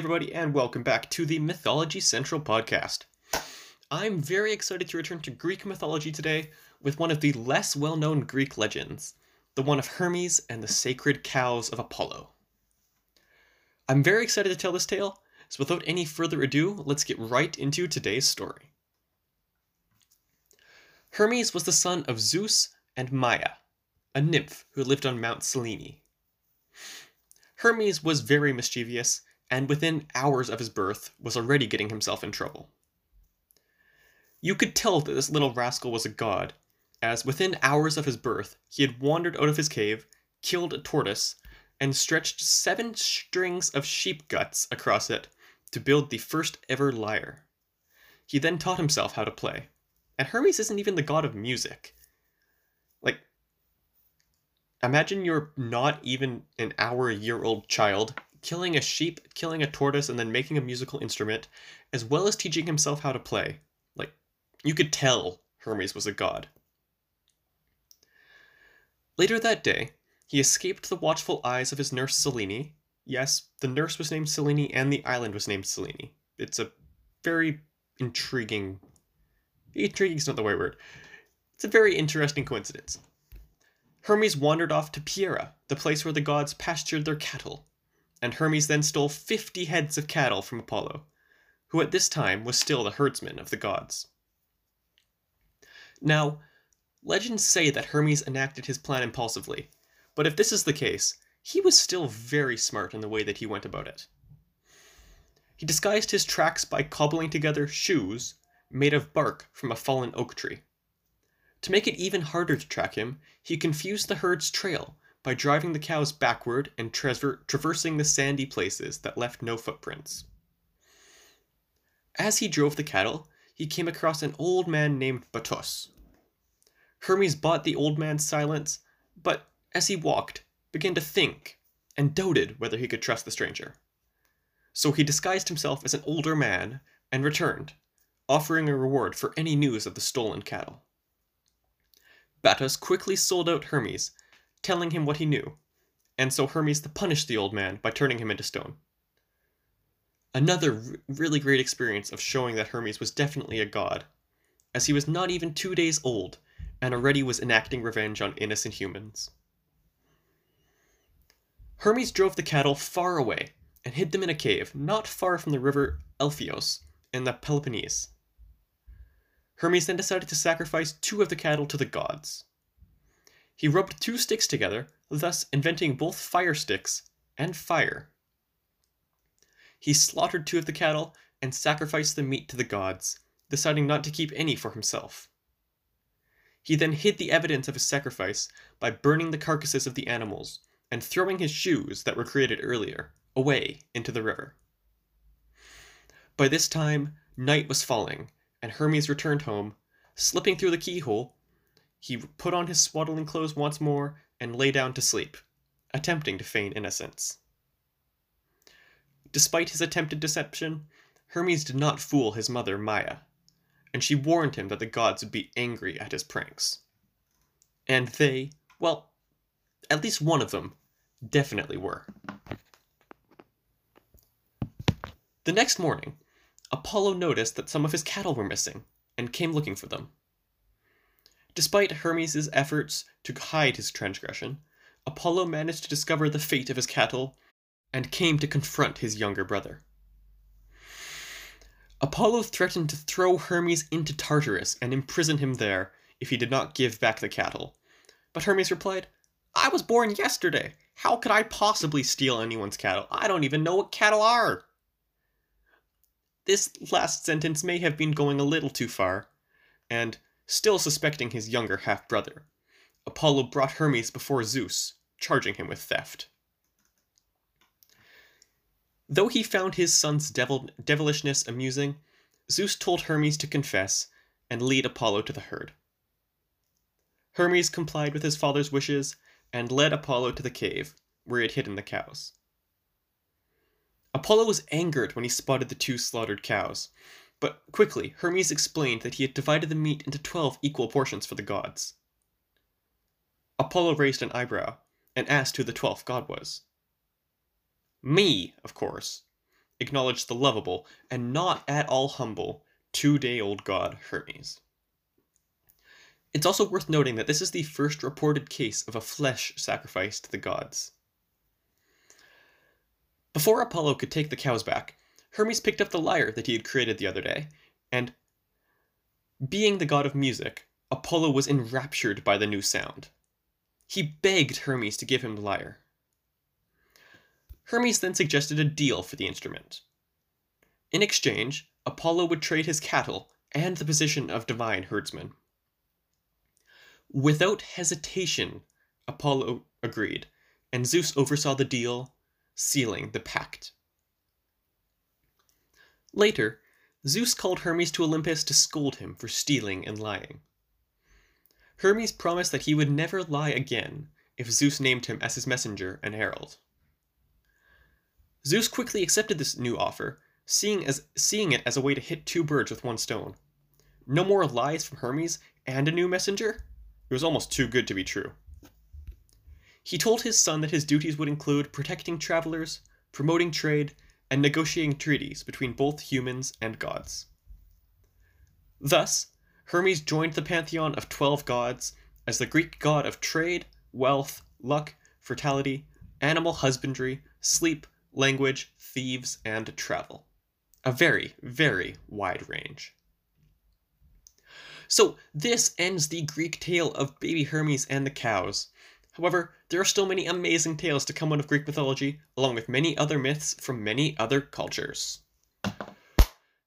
everybody, and welcome back to the Mythology Central podcast. I'm very excited to return to Greek mythology today with one of the less well known Greek legends, the one of Hermes and the sacred cows of Apollo. I'm very excited to tell this tale, so without any further ado, let's get right into today's story. Hermes was the son of Zeus and Maia, a nymph who lived on Mount Cyllene. Hermes was very mischievous, and within hours of his birth was already getting himself in trouble. You could tell that this little rascal was a god, as within hours of his birth he had wandered out of his cave, killed a tortoise, and stretched seven strings of sheep guts across it to build the first ever lyre. He then taught himself how to play. And Hermes isn't even the god of music. Like, Imagine you're not even an hour year old child killing a sheep, killing a tortoise, and then making a musical instrument, as well as teaching himself how to play. Like, you could tell Hermes was a god. Later that day, he escaped the watchful eyes of his nurse Cyllene. Yes, the nurse was named Cyllene and the island was named Selene. It's a very intriguing. Intriguing is not the right word. It's a very interesting coincidence. Hermes wandered off to Pieria, the place where the gods pastured their cattle, and Hermes then stole fifty heads of cattle from Apollo, who at this time was still the herdsman of the gods. Now, legends say that Hermes enacted his plan impulsively, but if this is the case, he was still very smart in the way that he went about it. He disguised his tracks by cobbling together shoes made of bark from a fallen oak tree. To make it even harder to track him, he confused the herd's trail by driving the cows backward and traver- traversing the sandy places that left no footprints. As he drove the cattle, he came across an old man named Battus. Hermes bought the old man's silence, but as he walked, began to think and doubted whether he could trust the stranger. So he disguised himself as an older man and returned, offering a reward for any news of the stolen cattle. Battus quickly sold out Hermes, telling him what he knew, and so Hermes punished the old man by turning him into stone. Another r- really great experience of showing that Hermes was definitely a god, as he was not even two days old and already was enacting revenge on innocent humans. Hermes drove the cattle far away and hid them in a cave not far from the river Alpheios in the Peloponnese. Hermes then decided to sacrifice two of the cattle to the gods. He rubbed two sticks together, thus inventing both fire sticks and fire. He slaughtered two of the cattle and sacrificed the meat to the gods, deciding not to keep any for himself. He then hid the evidence of his sacrifice by burning the carcasses of the animals and throwing his shoes that were created earlier away into the river. By this time, night was falling, and Hermes returned home. Slipping through the keyhole, he put on his swaddling clothes once more and lay down to sleep, attempting to feign innocence. Despite his attempted deception, Hermes did not fool his mother Maia, and she warned him that the gods would be angry at his pranks. And they, well, at least one of them, definitely were. The next morning, Apollo noticed that some of his cattle were missing and came looking for them. Despite Hermes' efforts to hide his transgression, Apollo managed to discover the fate of his cattle and came to confront his younger brother. Apollo threatened to throw Hermes into Tartarus and imprison him there if he did not give back the cattle. But Hermes replied, I was born yesterday. How could I possibly steal anyone's cattle? I don't even know what cattle are. This last sentence may have been going a little too far, and, still suspecting his younger half brother, Apollo brought Hermes before Zeus, charging him with theft. Though he found his son's devil- devilishness amusing, Zeus told Hermes to confess and lead Apollo to the herd. Hermes complied with his father's wishes and led Apollo to the cave where he had hidden the cows. Apollo was angered when he spotted the two slaughtered cows, but quickly Hermes explained that he had divided the meat into twelve equal portions for the gods. Apollo raised an eyebrow and asked who the twelfth god was. Me, of course, acknowledged the lovable and not at all humble two day old god Hermes. It's also worth noting that this is the first reported case of a flesh sacrifice to the gods. Before Apollo could take the cows back, Hermes picked up the lyre that he had created the other day, and being the god of music, Apollo was enraptured by the new sound. He begged Hermes to give him the lyre. Hermes then suggested a deal for the instrument. In exchange, Apollo would trade his cattle and the position of divine herdsman. Without hesitation, Apollo agreed, and Zeus oversaw the deal, sealing the pact. Later, Zeus called Hermes to Olympus to scold him for stealing and lying. Hermes promised that he would never lie again if Zeus named him as his messenger and herald. Zeus quickly accepted this new offer, seeing, as, seeing it as a way to hit two birds with one stone. No more lies from Hermes and a new messenger? It was almost too good to be true. He told his son that his duties would include protecting travelers, promoting trade, and negotiating treaties between both humans and gods. Thus, Hermes joined the pantheon of 12 gods as the Greek god of trade, wealth, luck, fertility, animal husbandry, sleep, language, thieves, and travel. A very, very wide range. So this ends the Greek tale of baby Hermes and the cows. However, there are still many amazing tales to come out of Greek mythology, along with many other myths from many other cultures.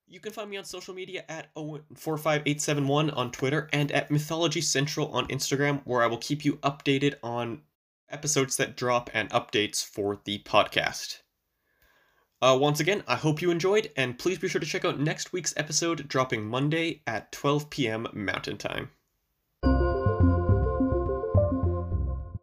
You can find me on social media at Owen45871 on Twitter and at Mythology Central on Instagram, where I will keep you updated on episodes that drop and updates for the podcast. Uh, once again, I hope you enjoyed, and please be sure to check out next week's episode dropping Monday at 12 p.m. Mountain Time.